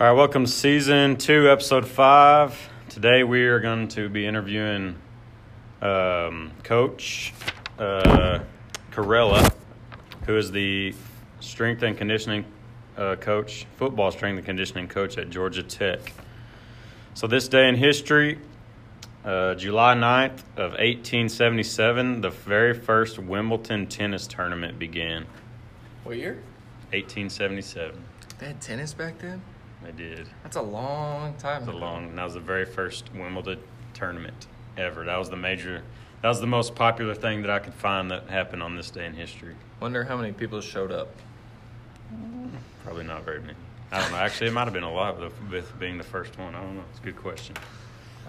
All right, welcome to season two, episode five. Today we are going to be interviewing um, Coach uh, Caralla, who is the strength and conditioning uh, coach, football strength and conditioning coach at Georgia Tech. So, this day in history, uh, July 9th of 1877, the very first Wimbledon tennis tournament began. What year? 1877. They had tennis back then? They did. That's a long time. It's a long. That was the very first Wimbledon tournament ever. That was the major. That was the most popular thing that I could find that happened on this day in history. Wonder how many people showed up. Probably not very many. I don't know. Actually, it might have been a lot with, with being the first one. I don't know. It's a good question.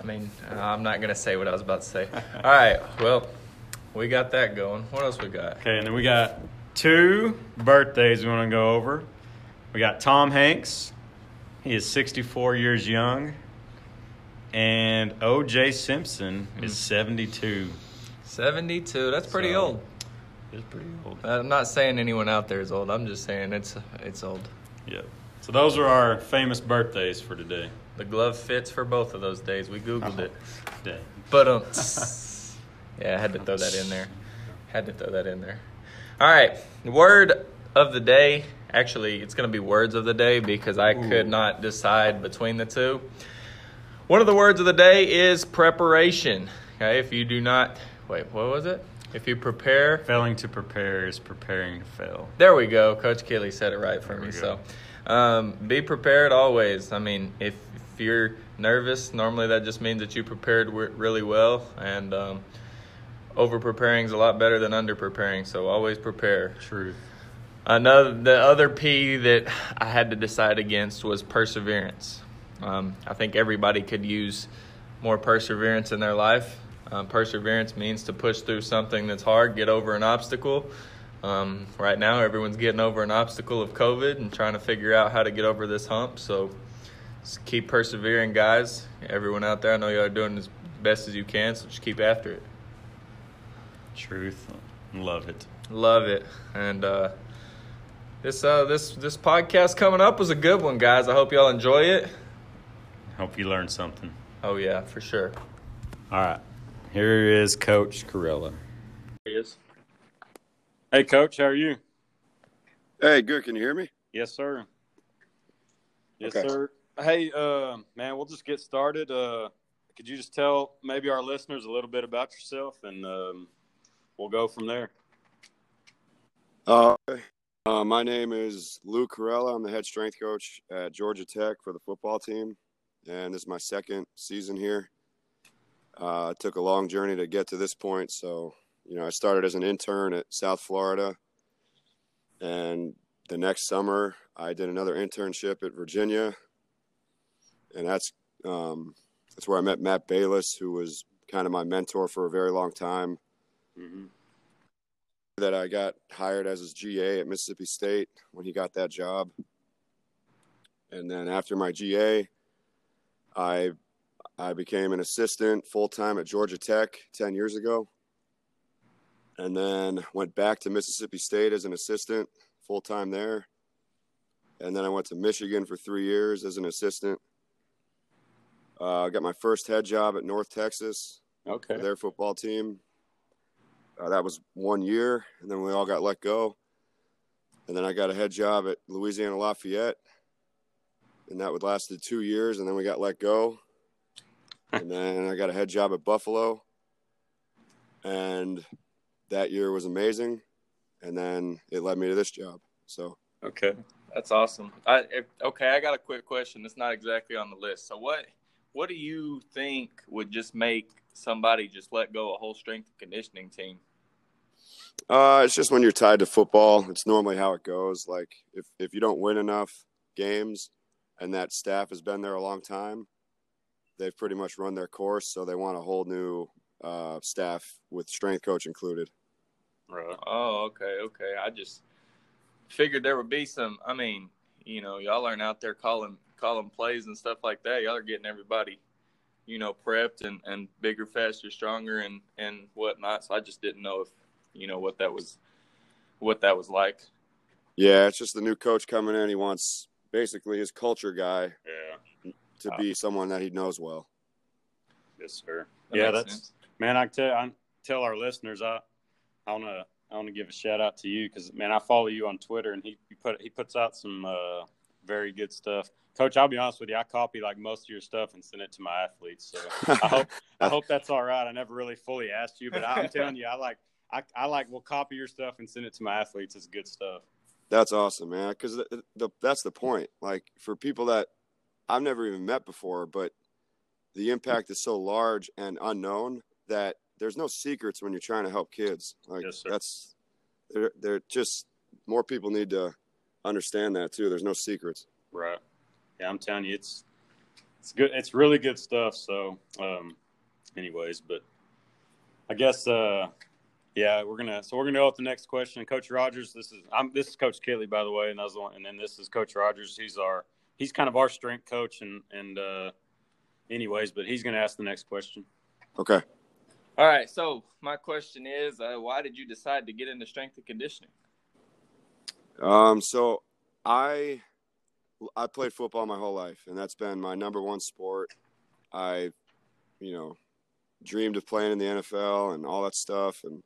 I mean, I'm not gonna say what I was about to say. All right, well, we got that going. What else we got? Okay, and then we got two birthdays we want to go over. We got Tom Hanks. He is 64 years young. And O.J. Simpson is 72. 72. That's pretty So- old. It's pretty old. I'm not saying anyone out there is old. I'm just saying it's it's old. Yep. So those are our famous birthdays for today. The glove fits for both of those days. We googled it. Day. But um, yeah, I had to throw that in there. Had to throw that in there. All right, word of the day. Actually, it's going to be words of the day because I could not decide between the two. One of the words of the day is preparation. Okay, if you do not wait, what was it? If you prepare, Failing to prepare is preparing to fail. there we go. Coach Kelly said it right for There me. So, um, be prepared always. I mean, if, if you're nervous, normally that just means that you prepared really well, and um, over preparing is a lot better than under preparing. So always prepare. Truth. Another, the other P that I had to decide against was perseverance. Um, I think everybody could use more perseverance in their life. Um, perseverance means to push through something that's hard, get over an obstacle. Um, right now, everyone's getting over an obstacle of COVID and trying to figure out how to get over this hump. So, just keep persevering, guys. Everyone out there, I know y'all are doing as best as you can, so just keep after it. Truth. Love it. Love it. And uh, this uh, this this podcast coming up was a good one, guys. I hope y'all enjoy it. Hope you learned something. Oh yeah, for sure. All right. Here is Coach Caralla. He is. Hey, Coach. How are you? Hey, good. Can you hear me? Yes, sir. Yes, Okay. sir. Hey, uh, man, we'll just get started. Uh, could you just tell maybe our listeners a little bit about yourself, and um, we'll go from there. Uh, uh, my name is Lou Caralla. I'm the head strength coach at Georgia Tech for the football team, and this is my second season here. Uh, it took a long journey to get to this point. So, you know, I started as an intern at South Florida, and the next summer I did another internship at Virginia, and that's um, that's where I met Matt Balis, who was kind of my mentor for a very long time. Mm-hmm. That I got hired as his GA at Mississippi State when he got that job. And then after my GA, I I became an assistant full time at Georgia Tech 10 years ago. And then went back to Mississippi State as an assistant full time there. And then I went to Michigan for three years as an assistant. Uh, I got my first head job at North Texas Okay. their football team. Uh, that was one year, and then we all got let go. And then I got a head job at Louisiana Lafayette, and that would lasted two years, and then we got let go. and then I got a head job at Buffalo, and that year was amazing. And then it led me to this job. So Okay. That's awesome. I if, okay. I got a quick question. It's not exactly on the list. So what what do you think would just make somebody just let go a whole strength and conditioning team? Uh, it's just when you're tied to football, it's normally how it goes. Like if if you don't win enough games, and that staff has been there a long time, they've pretty much run their course. So they want a whole new uh, staff with strength coach included. Right. Oh, okay, okay. I just figured there would be some. I mean, you know, y'all aren't out there calling calling plays and stuff like that. Y'all are getting everybody, you know, prepped and, and bigger, faster, stronger, and and whatnot. So I just didn't know if you know what that was, what that was like. Yeah, it's just the new coach coming in. He wants basically his culture guy Yeah. to be someone that he knows well. Yes, sir. That yeah, that's sense. man. I tell I tell our listeners I I wanna I wanna give a shout out to you because man I follow you on Twitter and he, he put he puts out some uh, very good stuff. Coach, I'll be honest with you, I copy like most of your stuff and send it to my athletes. So I hope I hope that's all right. I never really fully asked you, but I'm telling you, I like I, I like will copy your stuff and send it to my athletes. It's good stuff. That's awesome, man. Because the, the, that's the point. Like for people that I've never even met before, but the impact is so large and unknown that there's no secrets when you're trying to help kids. Like Yes, that's they're they're just more people need to understand that too. There's no secrets. Right. Yeah, I'm telling you, it's it's good. It's really good stuff. So, um, anyways, but I guess, uh, yeah, we're gonna. So we're gonna go with the next question. Coach Rogers, this is I'm this is Coach Kelly, by the way, and that was the one, and then this is Coach Rogers. He's our he's kind of our strength coach, and and uh, anyways, but he's gonna ask the next question. Okay. All right. So my question is, uh, why did you decide to get into strength and conditioning? Um. So I I played football my whole life, and that's been my number one sport. I, you know, dreamed of playing in the NFL and all that stuff. And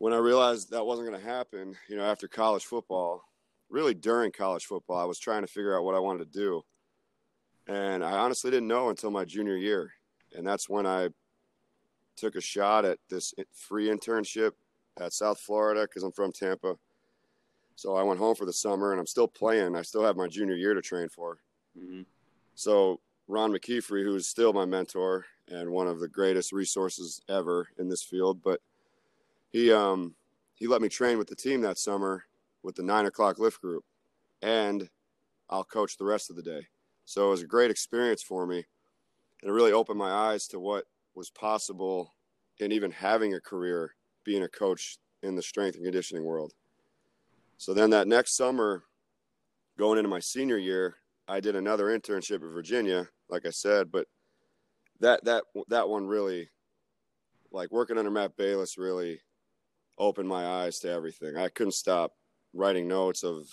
when I realized that wasn't going to happen, you know, after college football, really during college football, I was trying to figure out what I wanted to do. And I honestly didn't know until my junior year. And that's when I took a shot at this free internship at South Florida because I'm from Tampa. So I went home for the summer and I'm still playing. I still have my junior year to train for. Mm-hmm. So Ron McKeefrey, who's still my mentor and one of the greatest resources ever in this field, but he um he let me train with the team that summer with the nine o'clock lift group, and I'll coach the rest of the day. So it was a great experience for me, and it really opened my eyes to what was possible in even having a career being a coach in the strength and conditioning world. So then that next summer, going into my senior year, I did another internship at Virginia, like I said, but that that that one really like working under Matt Balis really opened my eyes to everything. I couldn't stop writing notes of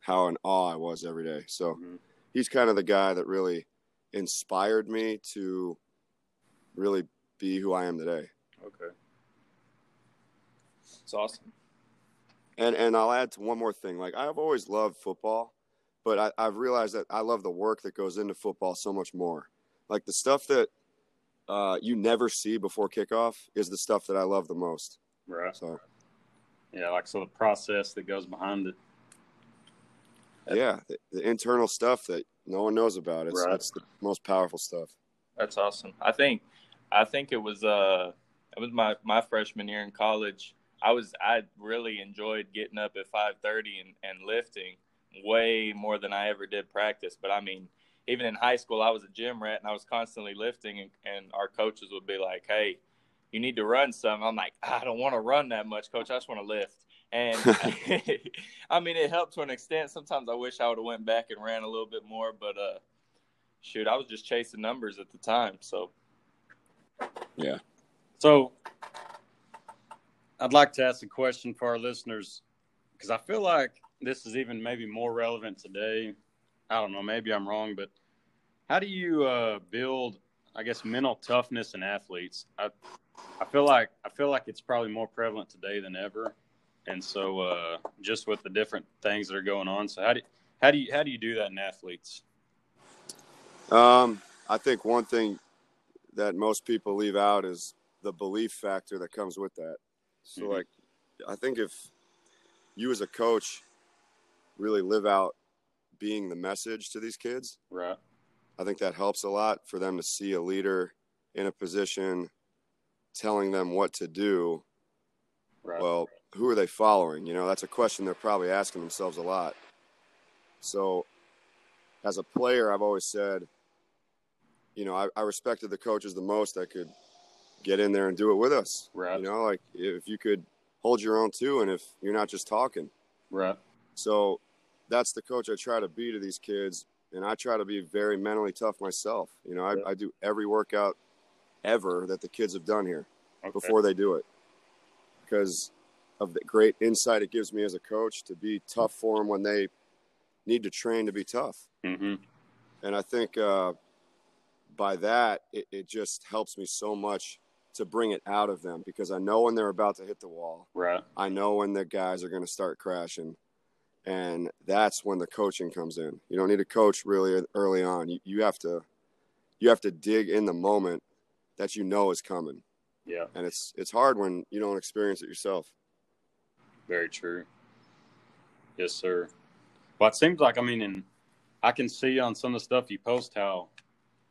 how in awe I was every day. So Mhm. he's kind of the guy that really inspired me to really be who I am today. Okay. It's awesome. And and I'll add to one more thing. Like I've always loved football, but I, I've realized that I love the work that goes into football so much more. Like the stuff that uh, you never see before kickoff is the stuff that I love the most. Right. So Yeah, like so the process that goes behind it. yeah, the, the internal stuff that no one knows about. It's Right. it's the most powerful stuff. That's awesome. I think, I think it was uh, it was my my freshman year in college. I was I really enjoyed getting up at five thirty and and lifting way more than I ever did practice. But I mean, even in high school, I was a gym rat and I was constantly lifting, and, and our coaches would be like, "Hey, you need to run some." I'm like, I don't want to run that much, coach. I just want to lift. And I mean, it helped to an extent. Sometimes I wish I would have went back and ran a little bit more, but uh, shoot, I was just chasing numbers at the time. So Yeah. So, I'd like to ask a question for our listeners because I feel like this is even maybe more relevant today. I don't know, maybe I'm wrong, but how do you uh, build, I guess, mental toughness in athletes? I, I feel like I feel like it's probably more prevalent today than ever, and so uh, just with the different things that are going on. So how do how do you how do you do that in athletes? Um, I think one thing that most people leave out is the belief factor that comes with that. So, Mhm. like, I think if you as a coach really live out being the message to these kids, Right. I think that helps a lot for them to see a leader in a position telling them what to do. Right. Well, who are they following? You know, that's a question they're probably asking themselves a lot. So, as a player, I've always said, you know, I, I respected the coaches the most that could get in there and do it with us. Right. You know, like if you could hold your own too, and if you're not just talking. right. So, that's the coach I try to be to these kids, and I try to be very mentally tough myself. You know, I. I do every workout ever that the kids have done here Okay. before they do it because of the great insight it gives me as a coach to be tough for them when they need to train to be tough. Mm-hmm. And I think uh, by that, it, it just helps me so much to bring it out of them because I know when they're about to hit the wall. Right. I know when the guys are going to start crashing. And that's when the coaching comes in. You don't need a coach really early on. You, you have to you have to dig in the moment that you know is coming. Yeah. And it's it's hard when you don't experience it yourself. Very true. Yes, sir. Well, it seems like I mean, and I can see on some of the stuff you post how,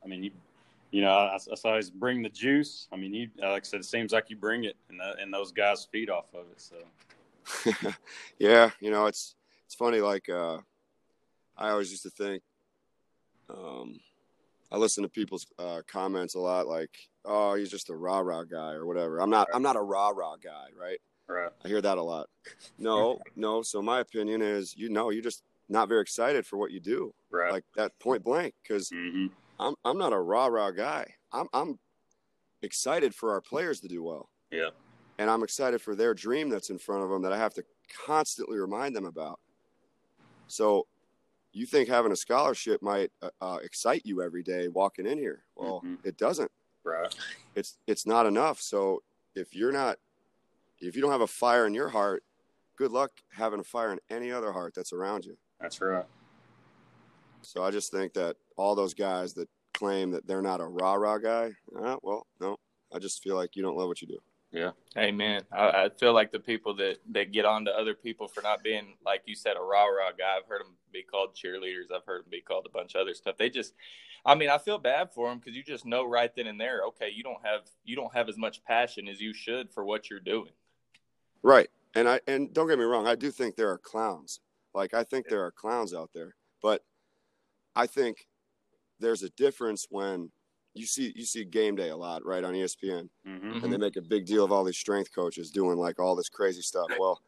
I mean, you, you know, I, I always bring the juice. I mean, you like I said, it seems like you bring it, and the, and those guys feed off of it. So. yeah, you know, it's it's funny. Like uh, I always used to think. Um, I listen to people's uh, comments a lot, like, "Oh, he's just a rah rah guy" or whatever. I'm not. I'm not a rah rah guy, right? Right. I hear that a lot. No, no. So my opinion is, you know, you're just not very excited for what you do, Right. like that point blank. Because mm-hmm. I'm I'm not a rah rah guy. I'm I'm excited for our players to do well. Yeah. And I'm excited for their dream that's in front of them that I have to constantly remind them about. So you think having a scholarship might uh, uh, excite you every day walking in here? Well, Mhm. it doesn't. Right. It's it's not enough. So if you're not if you don't have a fire in your heart, good luck having a fire in any other heart that's around you. That's right. So I just think that all those guys that claim that they're not a rah rah guy, uh, well, no, I just feel like you don't love what you do. Amen. I, I feel like the people that, that get on to other people for not being, like you said, a rah rah guy. I've heard them be called cheerleaders. I've heard them be called a bunch of other stuff. They just, I mean, I feel bad for them because you just know right then and there. Okay, you don't have you don't have as much passion as you should for what you're doing. Right. And I and don't get me wrong, I do think there are clowns. Like I think there are clowns out there, but I think there's a difference when you see you see game day a lot, right, on ESPN, Mm-hmm. and they make a big deal of all these strength coaches doing like all this crazy stuff. Well,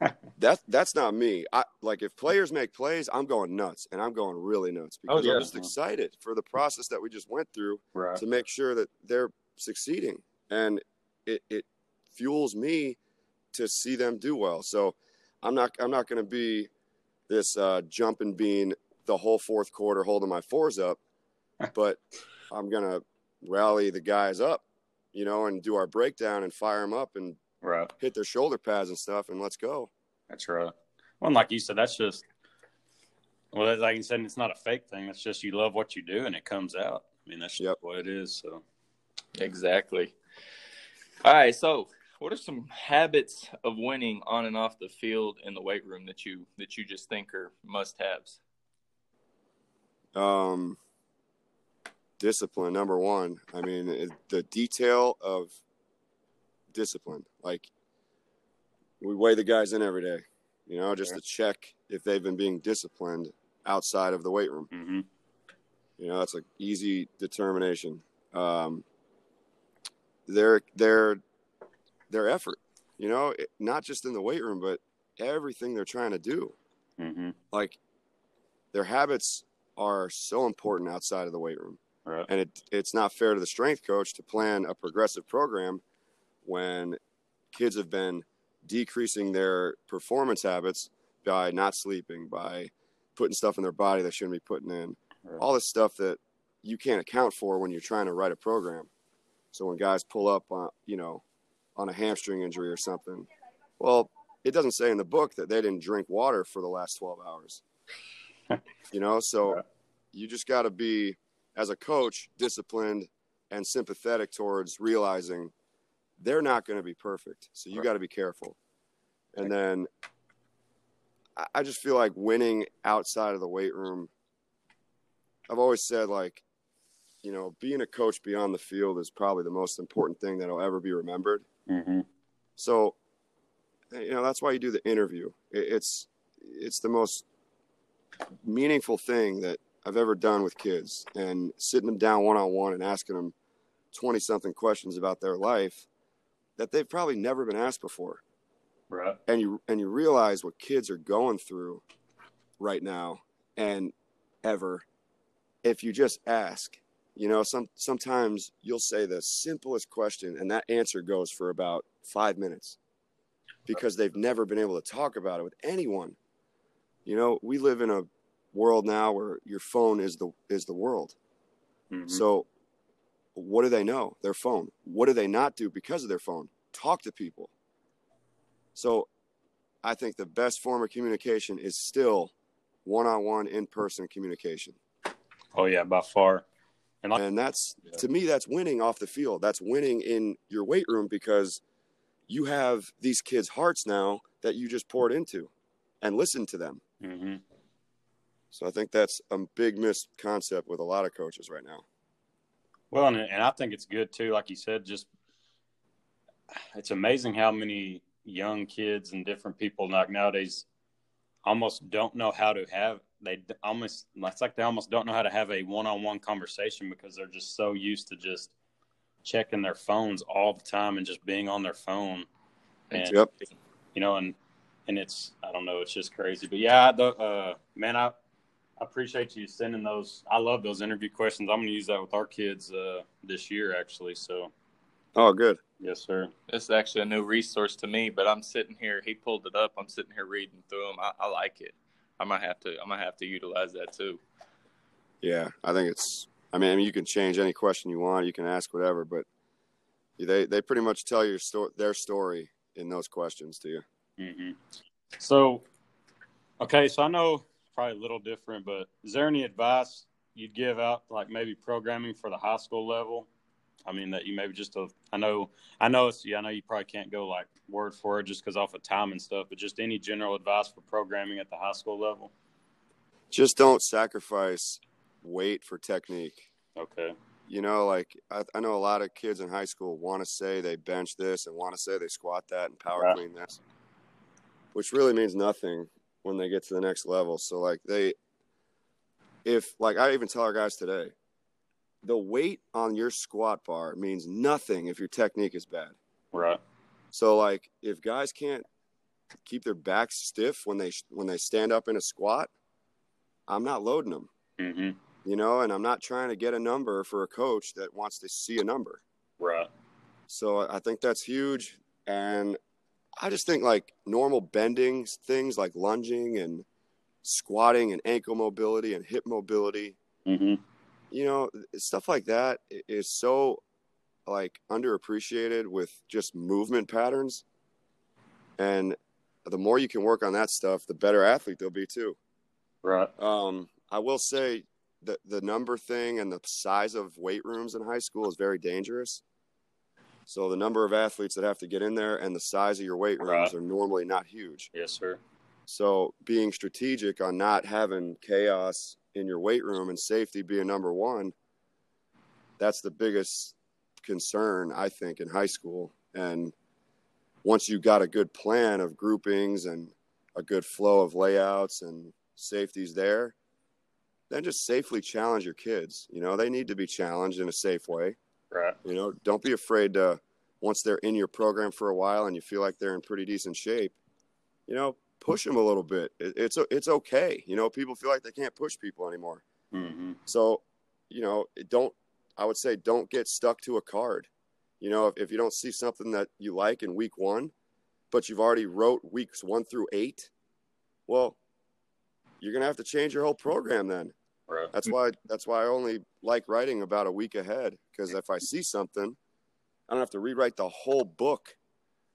that that's not me. I like if players make plays, I'm going nuts, and I'm going really nuts because yeah. I'm just excited for the process that we just went through Right. to make sure that they're succeeding and it, it fuels me to see them do well so i'm not i'm not going to be this uh, jumping bean the whole fourth quarter holding my fours up but i'm going to rally the guys up you know and do our breakdown and fire them up and Right. hit their shoulder pads and stuff and let's go That's right. Well, and like you said, that's just well, like you said, it's not a fake thing. It's just you love what you do, and it comes out. I mean, that's just Yep. what it is. So, Exactly. All right. So, what are some habits of winning on and off the field in the weight room that you that you just think are must haves? um discipline number one i mean it, the detail of discipline like we weigh the guys in every day you know just to check if they've been being disciplined outside of the weight room. Mm-hmm. you know that's an easy determination. Um their their their effort you know it, not just in the weight room but everything they're trying to do. Mm-hmm. like their habits are so important outside of the weight room Right. and it, it's not fair to the strength coach to plan a progressive program when kids have been decreasing their performance habits by not sleeping by putting stuff in their body they shouldn't be putting in Right. all this stuff that you can't account for when you're trying to write a program so when guys pull up on you know on a hamstring injury or something well it doesn't say in the book that they didn't drink water for the last 12 hours you know so Right. you just got to be as a coach disciplined and sympathetic towards realizing they're not going to be perfect so you Right. got to be careful and then I- just feel like winning outside of the weight room i've always said like you know being a coach beyond the field is probably the most important thing that'll ever be remembered Mm-hmm. so, you know, that's why you do the interview. It's it's the most meaningful thing that I've ever done with kids, and sitting them down one on one and asking them twenty something questions about their life that they've probably never been asked before, Right. and you and you realize what kids are going through right now and ever if you just ask. You know, some sometimes you'll say the simplest question, and that answer goes for about five minutes because they've never been able to talk about it with anyone. You know, we live in a world now where your phone is the is the world. Mhm. So, what do they know? Their phone. What do they not do because of their phone? Talk to people. So, I think the best form of communication is still one-on-one, in-person communication, oh yeah, by far. And like, and that's Yeah. to me that's winning off the field. That's winning in your weight room because you have these kids' hearts now that you just poured into, and listen to them. hmm So I think that's a big missed concept with a lot of coaches right now. Well, and, and I think it's good too. Like you said, just it's amazing how many young kids and different people like nowadays almost don't know how to have they almost it's like they almost don't know how to have a one-on-one conversation because they're just so used to just checking their phones all the time and just being on their phone and Yep. you know and and it's i don't know it's just crazy but yeah the uh man i I appreciate you sending those. I love those interview questions. I'm going to use that with our kids uh, this year, actually. So, Oh, good. yes, sir. This is actually a new resource to me, but I'm sitting here. He pulled it up. I'm sitting here reading through them. I, I like it. I might have to. I might have to utilize that too. Yeah, I think it's. I mean, I mean, you can change any question you want. You can ask whatever, but they they pretty much tell your story, their story in those questions to you. hmm So, okay, so I know probably a little different, but is there any advice you'd give out, like maybe programming for the high school level? I mean, that you maybe just a, I know, I know it's, yeah, I know you probably can't go like word for word just because off of time and stuff, but just any general advice for programming at the high school level? Just don't sacrifice weight for technique. Okay. You know, like I, I know a lot of kids in high school want to say they bench this and want to say they squat that and power Right. clean this, which really means nothing when they get to the next level. So like they, if like I even tell our guys today, the weight on your squat bar means nothing if your technique is bad. Right. So like if guys can't keep their backs stiff when they when they stand up in a squat, I'm not loading them hmm you know, and I'm not trying to get a number for a coach that wants to see a number. Right. So I think that's huge. And I just think like normal bending things like lunging and squatting and ankle mobility and hip mobility, hmm you know, stuff like that is so like underappreciated with just movement patterns. And the more you can work on that stuff, the better athlete they'll be too. Right. Um, I will say the the number thing and the size of weight rooms in high school is very dangerous. So the number of athletes that have to get in there and the size of your weight rooms Right. are normally not huge. Yes, sir. So being strategic on not having chaos in your weight room and safety being number one, that's the biggest concern I think in high school. And once you've got a good plan of groupings and a good flow of layouts and safeties there, then just safely challenge your kids. You know, they need to be challenged in a safe way. Right. You know, don't be afraid to once they're in your program for a while and you feel like they're in pretty decent shape. You know, push them a little bit. It, it's it's okay. You know, people feel like they can't push people anymore. hmm So, you know, don't. I would say don't get stuck to a card. You know, if, if you don't see something that you like in week one, but you've already wrote weeks one through eight, well, you're gonna have to change your whole program then. Right. That's why that's why I only like writing about a week ahead because if I see something, I don't have to rewrite the whole book.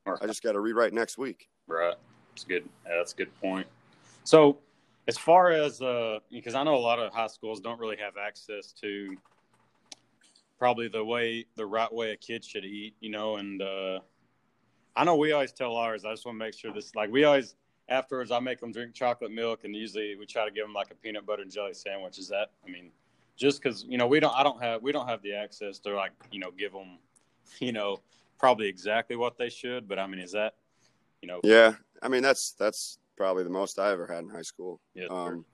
I just got to rewrite next week. Right. That's good. Yeah, that's a good point. So, as far as uh, because I know a lot of high schools don't really have access to probably the way the right way a kid should eat, you know, and uh, I know we always tell ours. I just want to make sure this like we always afterwards I make them drink chocolate milk, and usually we try to give them like a peanut butter and jelly sandwich. Is that? I mean, just because you know we don't I don't have we don't have the access to like you know give them you know probably exactly what they should, but I mean is that you know Yeah, I mean that's that's probably the most I ever had in high school. Yeah. Um,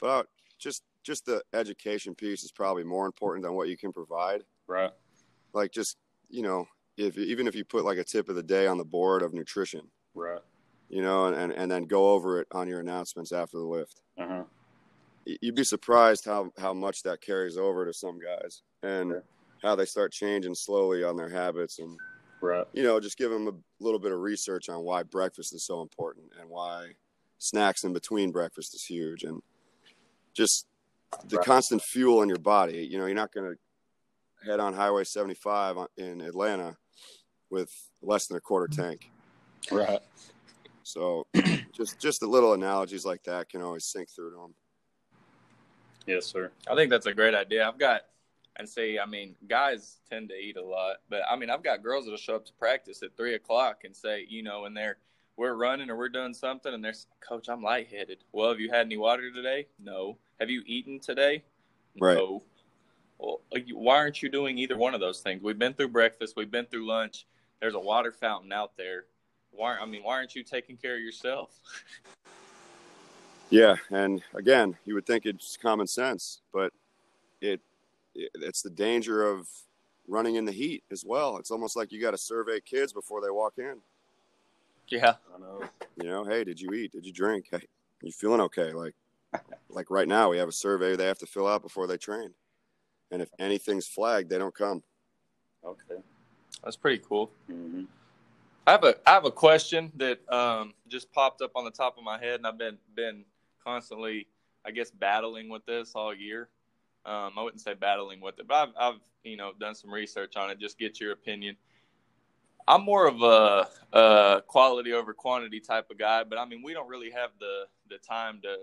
but just just the education piece is probably more important than what you can provide. right. Like just you know, if even if you put like a tip of the day on the board of nutrition, Right. You know, and and, then go over it on your announcements after the lift. Uh huh. you'd be surprised how how much that carries over to some guys and how they start changing slowly on their habits and Right. you know just give them a little bit of research on why breakfast is so important and why snacks in between breakfast is huge and just the Right. constant fuel in your body. You know, you're not going to head on Highway 75 in Atlanta with less than a quarter tank. Right. So just just the little analogies like that can always sink through to them. Yes, sir. I think that's a great idea. I've got, and see, I mean, guys tend to eat a lot, but I mean, I've got girls that'll show up to practice at three o'clock and say, you know, and they're we're running or we're doing something, and they're coach, I'm lightheaded. Well, have you had any water today? No. Have you eaten today? Right. No. Well, uh, why aren't you doing either one of those things? We've been through breakfast, we've been through lunch. There's a water fountain out there. Why? I mean, why aren't you taking care of yourself? Yeah, and again, you would think it's common sense, but it, it it's the danger of running in the heat as well. It's almost like you got to survey kids before they walk in. Yeah. I know. You know, hey, did you eat? Did you drink? Hey, you feeling okay? Like like right now, we have a survey they have to fill out before they train, and if anything's flagged, they don't come. Okay. That's pretty cool. hmm I have a I have a question that um, just popped up on the top of my head, and I've been been constantly, I guess, battling with this all year. Um, I wouldn't say battling with it, but I've, I've you know done some research on it. Just get your opinion. I'm more of a, a quality over quantity type of guy, but I mean, we don't really have the the time to,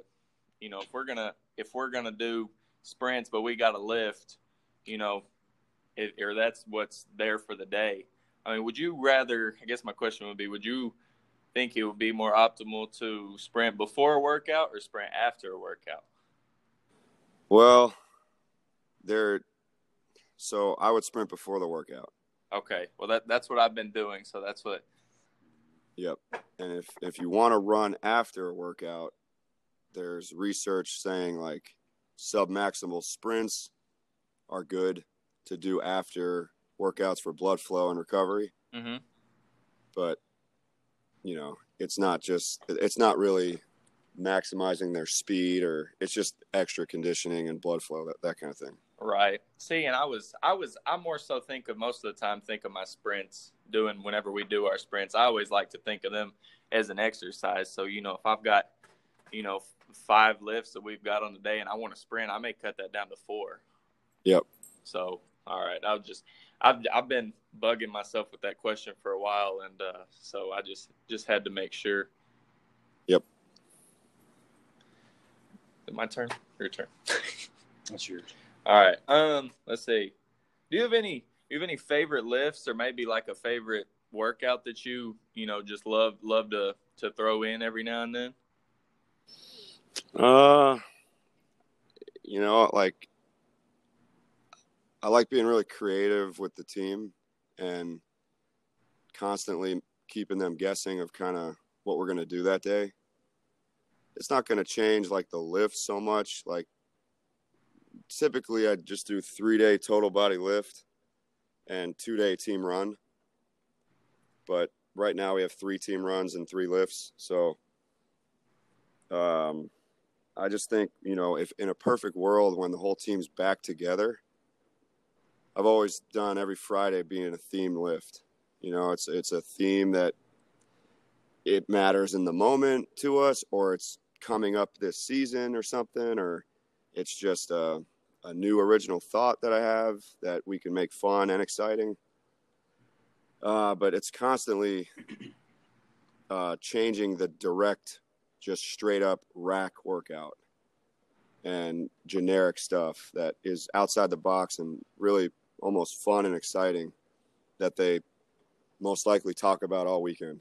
you know, if we're gonna if we're gonna do sprints, but we got to lift, you know, it, or that's what's there for the day. I mean, would you rather? I guess my question would be: Would you think it would be more optimal to sprint before a workout or sprint after a workout? Well, they're so I would sprint before the workout. Okay, well that that's what I've been doing, so that's what. Yep. And if if you want to run after a workout, there's research saying like submaximal sprints are good to do after workouts for blood flow and recovery, hmm but you know, it's not just it's not really maximizing their speed or it's just extra conditioning and blood flow that, that kind of thing. Right. See, and I was, I was, I more so think of most of the time think of my sprints doing whenever we do our sprints. I always like to think of them as an exercise. So you know, if I've got, you know, five lifts that we've got on the day, and I want to sprint, I may cut that down to four. Yep. So all right, I'll just, I've, I've been bugging myself with that question for a while, and uh, so I just, just had to make sure. Yep. Is it my turn. Your turn. That's yours. All right. Um, let's see. Do you have any do you have any favorite lifts or maybe like a favorite workout that you, you know, just love love to to throw in every now and then? Uh, you know, like I like being really creative with the team and constantly keeping them guessing of kind of what we're going to do that day. It's not going to change like the lift so much. Like typically, I just do three day total body lift and two day team run. But right now we have three team runs and three lifts. So, um, I just think, you know, if in a perfect world when the whole team's back together, I've always done every Friday being a theme lift. You know, it's it's a theme that it matters in the moment to us or it's coming up this season or something or it's just a, a new original thought that I have that we can make fun and exciting. Uh, but it's constantly uh, changing the direct just straight up rack workout and generic stuff that is outside the box and really almost fun and exciting that they most likely talk about all weekend.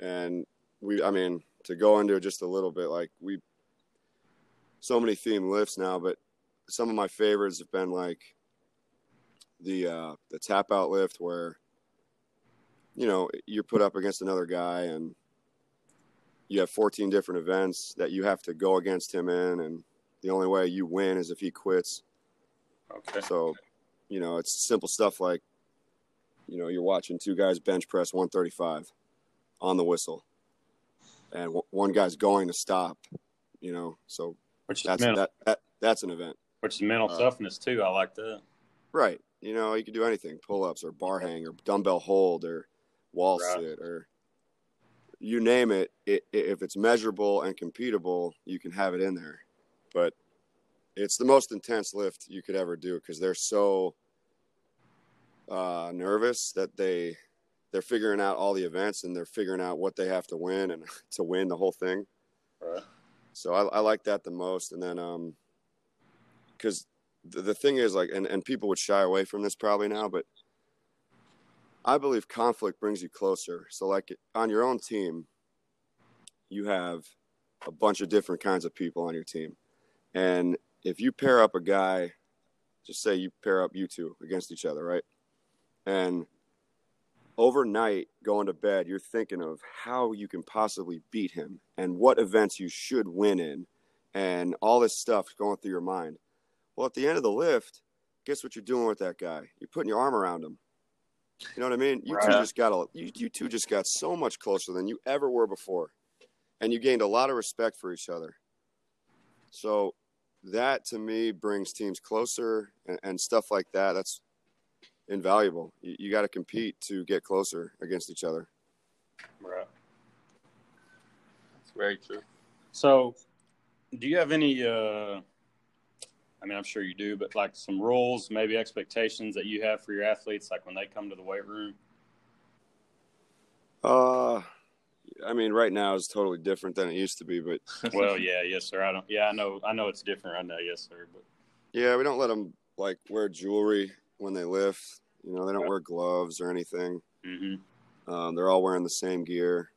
And we, I mean, to go into it just a little bit, like we, so many theme lifts now, but some of my favorites have been like the uh, the tap out lift where you know you're put up against another guy and you have 14 different events that you have to go against him in and the only way you win is if he quits Okay. so you know it's simple stuff like you know you're watching two guys bench press 135 on the whistle and w- one guy's going to stop you know so Which that's mental. that, that that's an event Which is mental uh, toughness too. I like that. right you know you can do anything pull-ups or bar hang or dumbbell hold or wall Right. sit or you name it, it if it's measurable and computable you can have it in there but it's the most intense lift you could ever do because they're so uh, nervous that they they're figuring out all the events and they're figuring out what they have to win and to win the whole thing. Right. So I, I like that the most. And then, um, because the, the thing is, like, and, and people would shy away from this probably now, but I believe conflict brings you closer. So, like, on your own team, you have a bunch of different kinds of people on your team. And if you pair up a guy, just say you pair up you two against each other, right? And overnight going to bed you're thinking of how you can possibly beat him and what events you should win in and all this stuff going through your mind. Well at the end of the lift guess what you're doing with that guy? You're putting your arm around him. You know what i mean? You Right. two just got a you, you two just got so much closer than you ever were before. And you gained a lot of respect for each other. So that to me brings teams closer and, and stuff like that that's invaluable. You, you got to compete to get closer against each other. Right. It's very true. So, do you have any? Uh, I mean, I'm sure you do, but like some rules, maybe expectations that you have for your athletes, like when they come to the weight room. Uh, I mean, right now is totally different than it used to be, but Well, yeah, yes, sir. I don't. Yeah, I know. I know it's different. right now. yes, sir. But yeah, we don't let them like wear jewelry when they lift. You know, they don't wear gloves or anything. hmm Um, they're all wearing the same gear.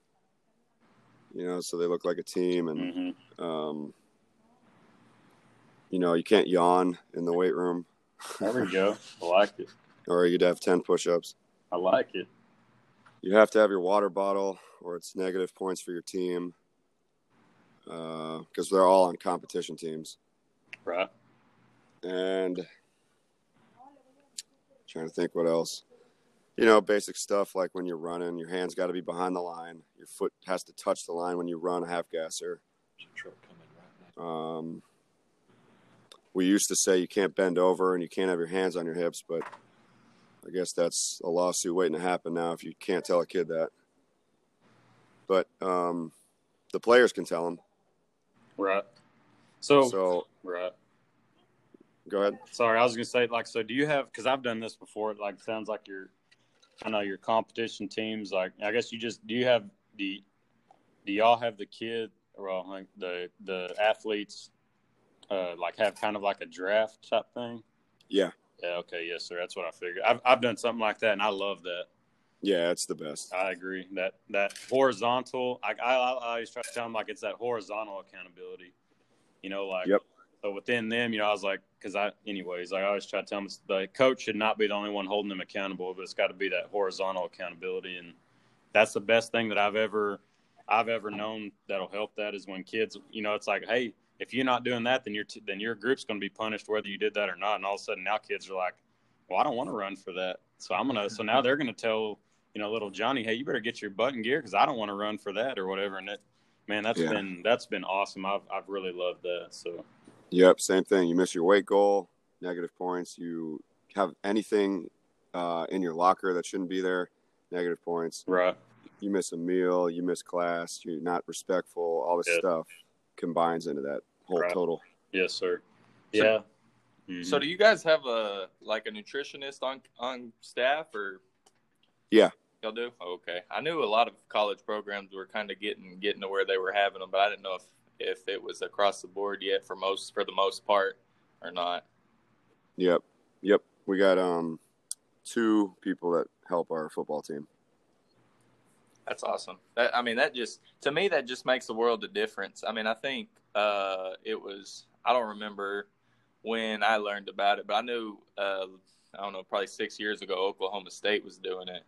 You know, so they look like a team, and hmm um, you know, you can't yawn in the weight room, there we go. I like it. or you'd have ten push-ups. I like it. You have to have your water bottle or it's negative points for your team because they're all on competition teams. Right. and trying to think what else. You know basic stuff like when you're running your hands got to be behind the line. Your foot has to touch the line when you run a half gasser um, we used to say you can't bend over and you can't have your hands on your hips but i guess that's a lawsuit waiting to happen now if you can't tell a kid that but um, the players can tell them Right. So, so right. go ahead Sorry, I was gonna say like, so do you have? Because I've done this before. It like sounds like you're, I know your competition teams. Like, I guess you just do you have the, do y'all have the kid? Well, like the the athletes, uh, like have kind of like a draft type thing. yeah Yeah. Okay. Yes, sir. That's what I figured. I've I've done something like that, and I love that. yeah it's the best I agree that that horizontal. I, I, I always try to tell them like it's that horizontal accountability. You know, like Yep. so within them, you know, I was like, because I, anyways, like I always try to tell them the coach should not be the only one holding them accountable, but it's got to be that horizontal accountability, and that's the best thing that I've ever, I've ever known that'll help. That is when kids, you know, it's like, hey, if you're not doing that, then your t- then your group's going to be punished whether you did that or not, and all of a sudden now kids are like, well, I don't want to run for that, so I'm gonna, so now they're gonna tell you know, little Johnny, hey, you better get your button gear because I don't want to run for that or whatever. And it, man, that's Yeah. been that's been awesome. I've I've really loved that. So Yep, same thing. You miss your weight goal, negative points. You have anything uh, in your locker that shouldn't be there, negative points. right, You miss a meal, you miss class, you're not respectful. All this Yeah. stuff combines into that whole Right. total. yes, sir. So- yeah. Mhm. So, do you guys have a like a nutritionist on on staff, or Yeah. y'all do? Oh, okay, I knew a lot of college programs were kind of getting getting to where they were having them, but I didn't know if if it was across the board yet for most for the most part or not. Yep, yep. We got um two people that help our football team. That's awesome. That I mean, that just to me that just makes the world of difference. I mean, I think uh, it was I don't remember when I learned about it, but I knew uh, I don't know probably six years ago Oklahoma State was doing it,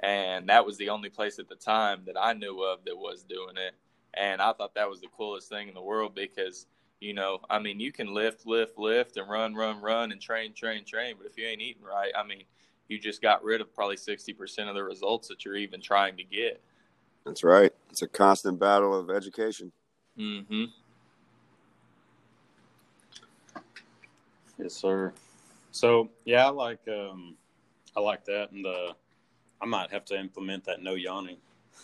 and that was the only place at the time that I knew of that was doing it, and I thought that was the coolest thing in the world because you know I mean you can lift, lift, lift, and run, run, run, and train, train, train, but if you ain't eating right, I mean you just got rid of probably 60% of the results that you're even trying to get. That's right. It's a constant battle of education. Mm-hmm. Yes, sir. So yeah, I like um, I like that, and uh, I might have to implement that no yawning.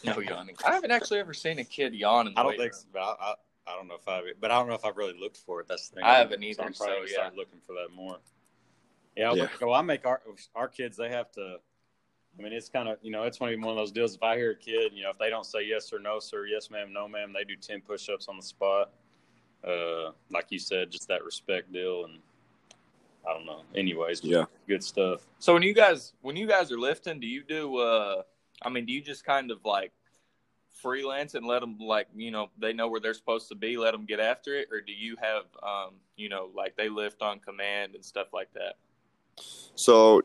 No yawning. I haven't actually ever seen a kid yawn in the I don't think, room. so, but I, I I don't know if I, but I don't know if I've really looked for it. That's the thing. I haven't either, So I'm probably so, yeah. start looking for that more. Yeah, Yeah. yeah. So I make our our kids. They have to. I mean, it's kind of you know, it's one one of those deals. If I hear a kid, you know, if they don't say yes or no, sir, yes, ma'am, no, ma'am, they do ten push-ups on the spot. Uh, like you said, just that respect deal, and I don't know. Anyways, Yeah. good stuff. So when you guys when you guys are lifting, do you do? uh I mean, do you just kind of like freelance and let them like you know they know where they're supposed to be, let them get after it, or do you have um you know like they lift on command and stuff like that? So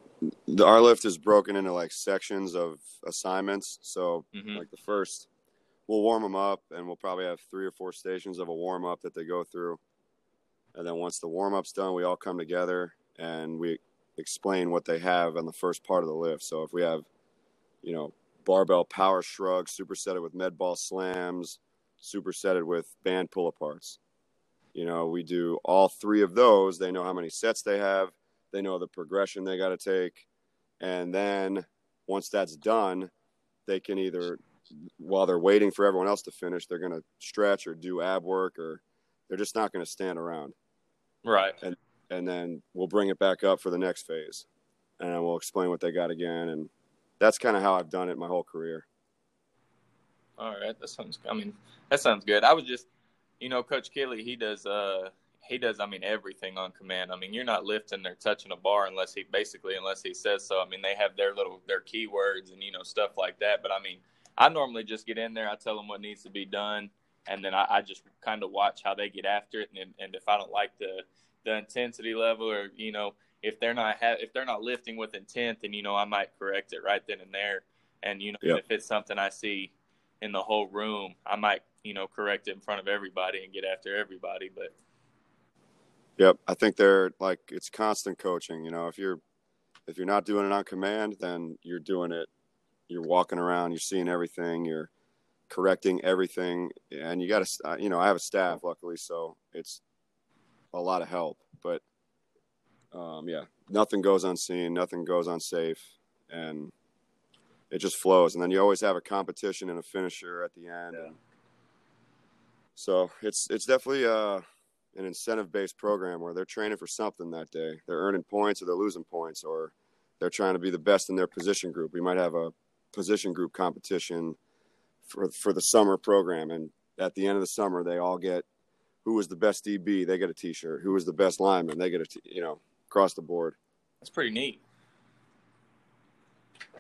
the, our lift is broken into like sections of assignments. So Mhm. like the first, we'll warm them up, and we'll probably have three or four stations of a warm up that they go through. And then once the warm up's done, we all come together and we explain what they have on the first part of the lift. So if we have, you know, barbell power shrugs, supersetted with med ball slams, supersetted with band pull aparts. You know, we do all three of those. They know how many sets they have. They know the progression they got to take. And then once that's done, they can either, while they're waiting for everyone else to finish, they're going to stretch or do ab work or they're just not going to stand around. Right. And and then we'll bring it back up for the next phase. And we'll explain what they got again. And that's kind of how I've done it my whole career. All right, that sounds. I mean, that sounds good. I was just, you know, Coach Kelly. He does. uh He does. I mean, everything on command. I mean, you're not lifting or touching a bar unless he basically unless he says so. I mean, they have their little their keywords and you know stuff like that. But I mean, I normally just get in there. I tell them what needs to be done, and then I, I just kind of watch how they get after it. And and if I don't like the the intensity level, or you know, if they're not ha- if they're not lifting with intent, then you know I might correct it right then and there. And you know, Yep. if it's something I see in the whole room, I might, you know, correct it in front of everybody and get after everybody. But Yep, I think they're like it's constant coaching. You know, if you're if you're not doing it on command, then you're doing it. You're walking around, you're seeing everything, you're correcting everything, and you got to. You know, I have a staff, luckily, so it's a lot of help. But um, yeah, nothing goes unseen, nothing goes unsafe, and it just flows. And then you always have a competition and a finisher at the end. Yeah. And so it's it's definitely uh an incentive based program where they're training for something that day. They're earning points or they're losing points or they're trying to be the best in their position group. We might have a position group competition for for the summer program and at the end of the summer they all get who was the best DB, they get a t-shirt. Who was the best lineman, they get a t- you know, across the board. that's pretty neat.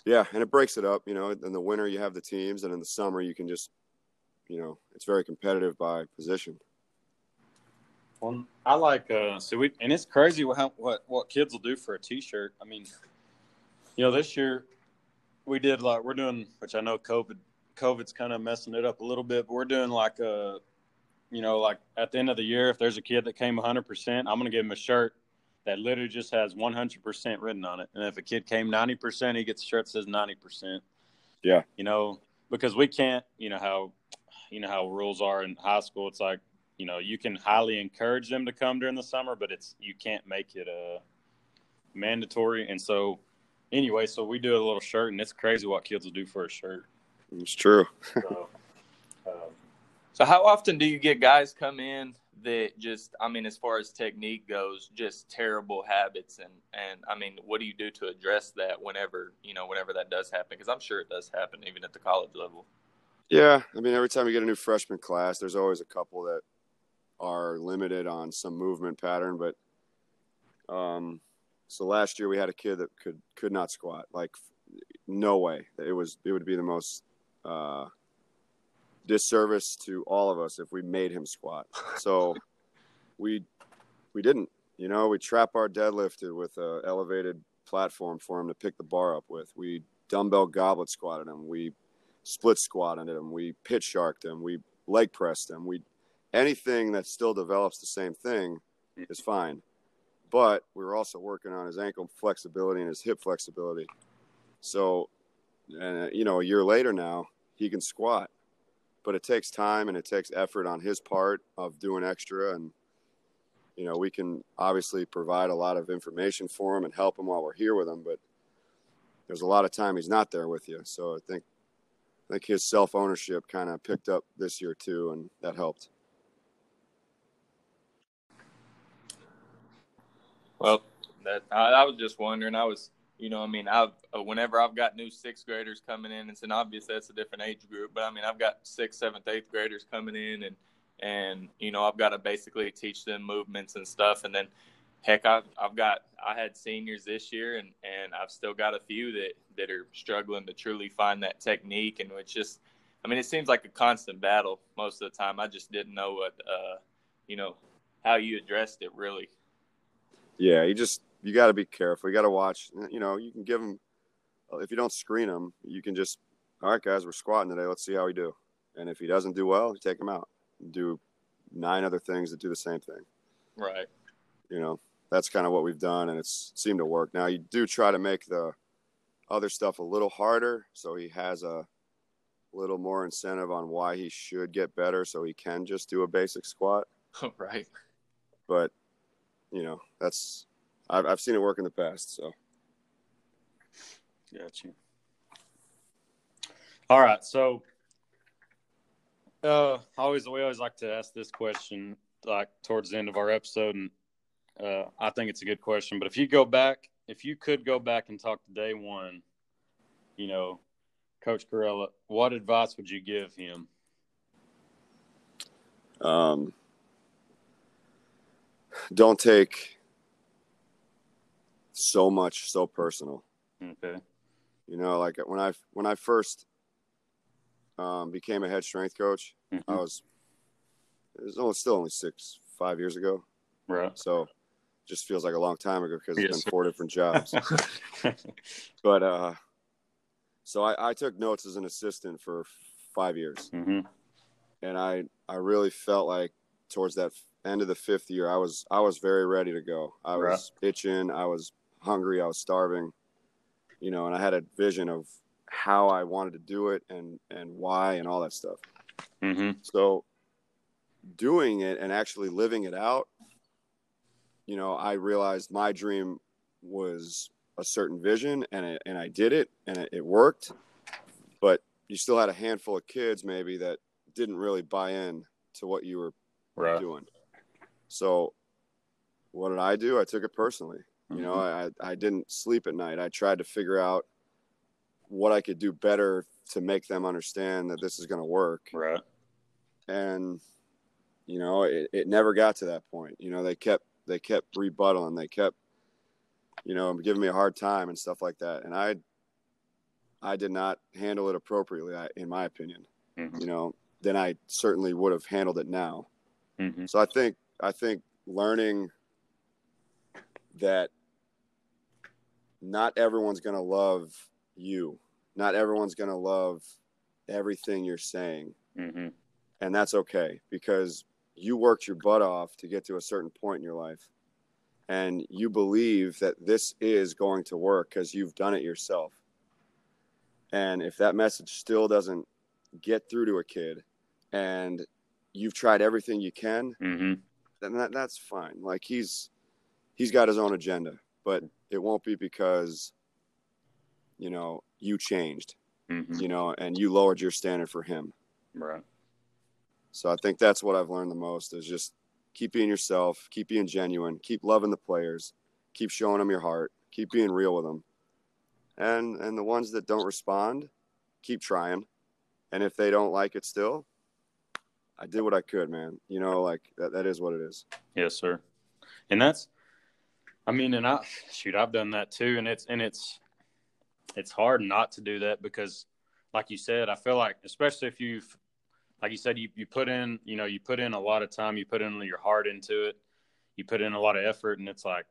Yeah, and it breaks it up, you know, in the winter you have the teams and in the summer you can just you know, it's very competitive by position. Well, I like uh so we and it's crazy what what what kids will do for a T-shirt. I mean, you know, this year we did like we're doing, which I know COVID COVID's kind of messing it up a little bit, but we're doing like a, you know, like at the end of the year, if there's a kid that came 100, percent I'm gonna give him a shirt that literally just has 100 percent written on it, and if a kid came 90 percent, he gets a shirt that says 90 percent. Yeah. you know, because we can't, you know how, you know how rules are in high school. It's like you know you can highly encourage them to come during the summer but it's you can't make it uh mandatory and so anyway so we do a little shirt and it's crazy what kids will do for a shirt It's true. so, um, So how often do you get guys come in that just I mean as far as technique goes, just terrible habits and and I mean what do you do to address that whenever, you know, whenever that does happen because I'm sure it does happen even at the college level. Yeah, I mean, every time we get a new freshman class, there's always a couple that are limited on some movement pattern. But um, so last year we had a kid that could could not squat. Like, no way. It was it would be the most uh, disservice to all of us if we made him squat. So we we didn't. You know, we trap our deadlifted with a elevated platform for him to pick the bar up with. We dumbbell goblet squatted him. We split squatted him. We pitch sharked him. We leg pressed him. We anything that still develops the same thing is fine. But we were also working on his ankle flexibility and his hip flexibility. So, and uh, you know, a year later now, he can squat. But it takes time and it takes effort on his part of doing extra and you know, we can obviously provide a lot of information for him and help him while we're here with him, but there's a lot of time he's not there with you. So I think I think his self ownership kind of picked up this year too, and that helped. Well, that I, I was just wondering. I was you know, I mean, I've uh, whenever I've got new sixth graders coming in, it's an obvious that's a different age group, but I mean, I've got sixth, seventh, eighth graders coming in, and and you know, I've got to basically teach them movements and stuff, and then heck, I've I've got I had seniors this year, and and I've still got a few that that are struggling to truly find that technique, and it's just, I mean, it seems like a constant battle most of the time. I just didn't know what, uh, you know, how you addressed it really. Yeah, you just you got to be careful. You got to watch. You know, you can give them if you don't screen them, you can just all right, guys, we're squatting today. Let's see how we do. And if he doesn't do well, you take him out. Do nine other things that do the same thing. Right. You know, that's kind of what we've done, and it's seemed to work. Now you do try to make the other stuff a little harder, so he has a little more incentive on why he should get better, so he can just do a basic squat. right. But you know, that's I've I've seen it work in the past. So Got you. All right, so uh, always we always like to ask this question like towards the end of our episode, and uh, I think it's a good question. But if you go back, if you could go back and talk to day one, you know, Coach Caralla, what advice would you give him? um, don't take so much so personal. Okay. You know, like when I when I first um, became a head strength coach, Mhm. I was it was only, still only six five years ago, Right. so just feels like a long time ago because it's Yes, been four different jobs. but uh, so I, I took notes as an assistant for five years, hmm and I I really felt like towards that end of the fifth year, I was I was very ready to go. I Right. was itching, I was hungry, I was starving, you know, and I had a vision of how I wanted to do it and and why and all that stuff. hmm So doing it and actually living it out, you know, I realized my dream was a certain vision and it, and I did it and it, it worked. But you still had a handful of kids maybe that didn't really buy in to what you were Right. doing. So what did I do? I took it personally. You know, Mhm. I, I didn't sleep at night. I tried to figure out what I could do better to make them understand that this is going to work Right. and you know it, it never got to that point you know they kept they kept rebuttaling they kept you know giving me a hard time and stuff like that and i i did not handle it appropriately I, in my opinion Mhm. you know then i certainly would have handled it now hmm so i think i think learning that not everyone's going to love you. Not everyone's going to love everything you're saying. Hmm and that's okay because you worked your butt off to get to a certain point in your life. And you believe that this is going to work because you've done it yourself. And if that message still doesn't get through to a kid and you've tried everything you can hmm then that, that's fine. Like he's he's got his own agenda. But it won't be because you know you changed hmm you know and you lowered your standard for him Right. So I think that's what I've learned the most is just keep being yourself, keep being genuine, keep loving the players, keep showing them your heart, keep being real with them. And and the ones that don't respond, keep trying. And if they don't like it still, I did what I could, man. You know, like that, that is what it is. Yes, sir. And that's, I mean, and I shoot, I've done that too, and it's and it's it's hard not to do that because, like you said, I feel like especially if you've, like you said, you you put in, you know, you put in a lot of time, you put in your heart into it, you put in a lot of effort, and it's like,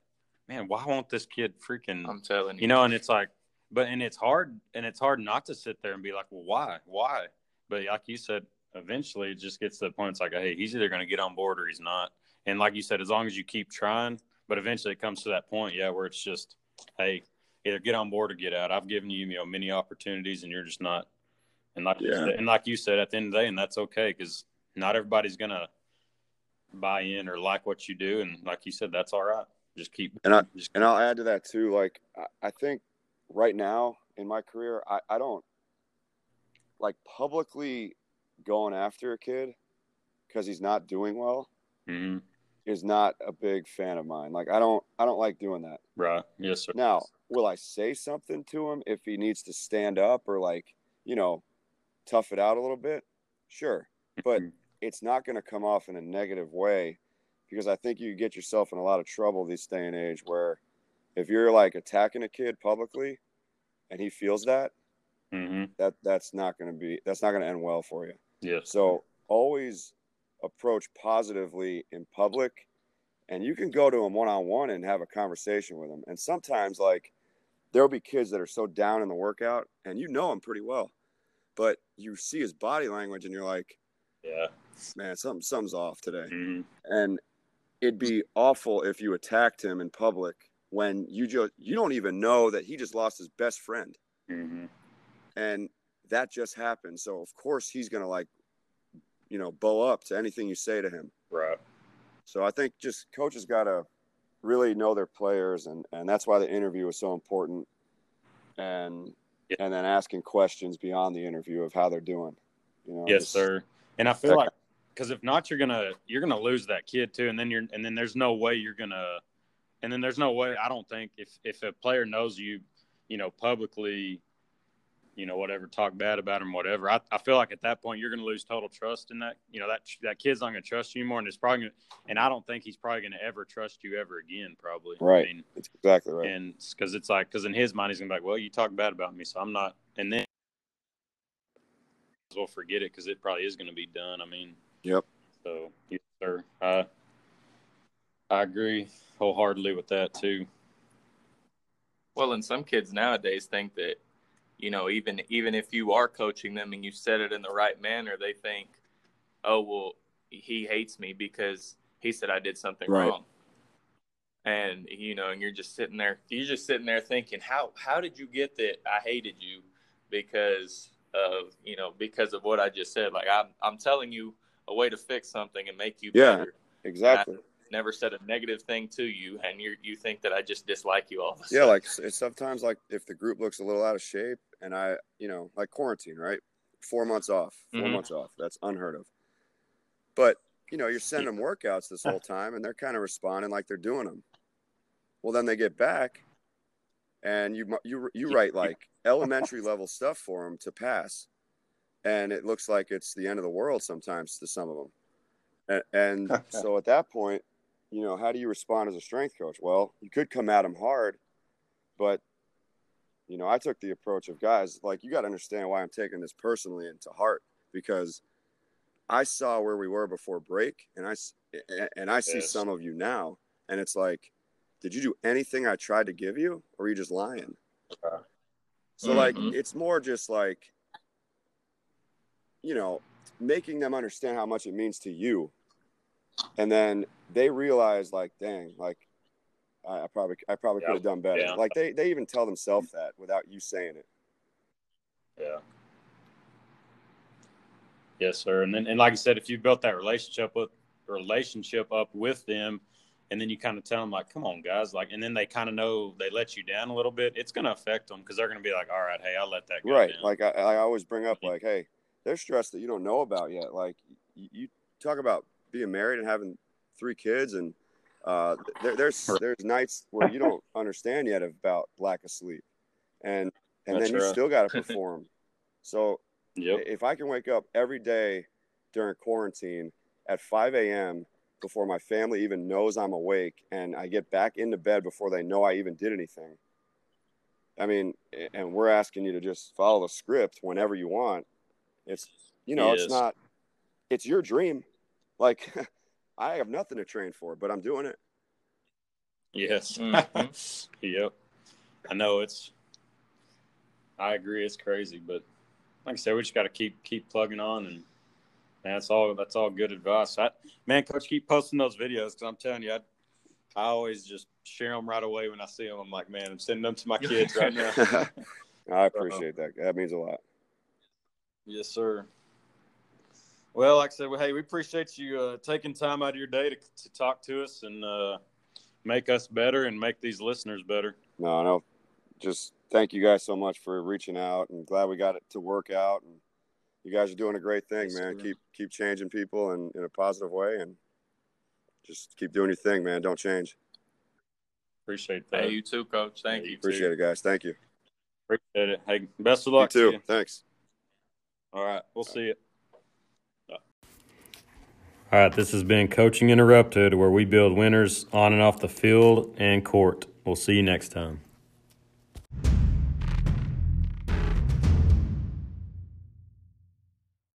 man, why won't this kid freaking, I'm telling you. you know? And it's like, but and it's hard, and it's hard not to sit there and be like, well, why, why? But like you said, eventually it just gets to the point. It's like, hey, he's either going to get on board or he's not. And like you said, as long as you keep trying, but eventually it comes to that point, yeah, where it's just, hey, either get on board or get out. I've given you, you know, many opportunities, and you're just not. And like you Yeah. said, and like you said, at the end of the day, and that's okay because not everybody's gonna buy in or like what you do, and like you said, that's all right. Just keep And I- just And I'll add to that too. Like I, think right now in my career, I, I don't like publicly going after a kid because he's not doing well. Mhm. Is not a big fan of mine. Like I don't I don't like doing that. Right. Yes, sir. Now, will I say something to him if he needs to stand up or like, you know, tough it out a little bit? Sure. But Mhm. it's not going to come off in a negative way because I think you get yourself in a lot of trouble this day and age where if you're like attacking a kid publicly and he feels that, hmm that that's not going to be that's not going to end well for you. Yeah. So always approach positively in public, and you can go to them one on one and have a conversation with them. And sometimes, like, there'll be kids that are so down in the workout, and you know him pretty well, but you see his body language, and you're like, Yeah. man, something something's off today. hmm And it'd be awful if you attacked him in public when you just you don't even know that he just lost his best friend hmm and that just happened. So of course he's gonna like, you know, bow up to anything you say to him. Right. So I think just coaches gotta really know their players, and and that's why the interview is so important, and Yeah. and then asking questions beyond the interview of how they're doing. You know, Yes, just- sir. And I feel like because if not, you're gonna you're gonna lose that kid too, and then you're and then there's no way you're gonna, and then there's no way I don't think if if a player knows you, you know, publicly, you know, whatever, talk bad about him, whatever. I, I feel like at that point you're gonna lose total trust in that. You know that that kid's not gonna trust you anymore, and it's probably gonna, and I don't think he's probably gonna ever trust you ever again, probably. Right. I mean, That's exactly right. and because it's like because in his mind he's gonna be like, well, you talk bad about me, so I'm not, and then as well forget it because it probably is gonna be done. I mean, Yep. So yes, sir, I I agree wholeheartedly with that too. Well, and some kids nowadays think that, you know, even even if you are coaching them and you said it in the right manner, they think, oh well, he hates me because he said I did something Right. wrong. And you know, and you're just sitting there, you're just sitting there thinking, how how did you get that I hated you because of you know because of what I just said? Like I'm I'm telling you a way to fix something and make you Yeah. better. Exactly. Never said a negative thing to you, and you you think that I just dislike you all of a Yeah, like it's sometimes like if the group looks a little out of shape, and I, you know, like quarantine, right? Four months off, 4 Mhm. months off. That's unheard of. But you know, you're sending them workouts this whole time, and they're kind of responding like they're doing them. Well, then they get back, and you you you write like elementary level stuff for them to pass, and it looks like it's the end of the world sometimes to some of them. And, and so at that point, you know, how do you respond as a strength coach? Well, you could come at them hard, but you know, I took the approach of guys like you got to understand why I'm taking this personally and to heart because I saw where we were before break, and I and I see Yes. some of you now, and it's like, did you do anything I tried to give you, or are you just lying? Right. So like, Mhm. it's more just like, you know, making them understand how much it means to you, and then they realize like, dang, like. I I probably, I probably Yeah. could have done better. Yeah. Like they, they even tell themselves that without you saying it. Yeah. Yes, sir. And then, and like I said, if you built that relationship with relationship up with them, and then you kind of tell them like, "Come on, guys," like, and then they kind of know they let you down a little bit. It's going to affect them because they're going to be like, "All right, hey, I'll let that go." right down." like I, I always bring up mm-hmm. like hey there's stress that you don't know about yet like you, you talk about being married and having three kids and uh, there, there's there's nights where you don't understand yet about lack of sleep and and That's then you right. still got to perform so Yep. if i can wake up every day during quarantine at 5 a.m before my family even knows i'm awake and i get back into bed before they know i even did anything I mean, and we're asking you to just follow the script whenever you want. It's, you know, Yes. it's not, it's your dream. Like, I have nothing to train for, but I'm doing it. Yes. Mhm. yep. I know it's. I agree. It's crazy, but like I said, we just got to keep keep plugging on, and man, that's all. That's all good advice. I, man, coach, keep posting those videos because I'm telling you, I, I always just share them right away when I see them. I'm like, man, I'm sending them to my kids right now. I appreciate that. That means a lot. yes, sir. Well, like I said, well, hey, we appreciate you uh, taking time out of your day to, to talk to us and uh, make us better and make these listeners better. No, no, just thank you guys so much for reaching out and glad we got it to work out. And you guys are doing a great thing, Yes, man. sir. Keep, keep changing people in, in a positive way and just keep doing your thing, man. Don't change. Appreciate that. Hey, you too, coach. Thank Yeah, you. Appreciate it, guys. Thank you. Appreciate it. Hey, best of You luck. to too. you. Thanks. All right, we'll see you. All right, this has been Coaching Interrupted, where we build winners on and off the field and court. We'll see you next time.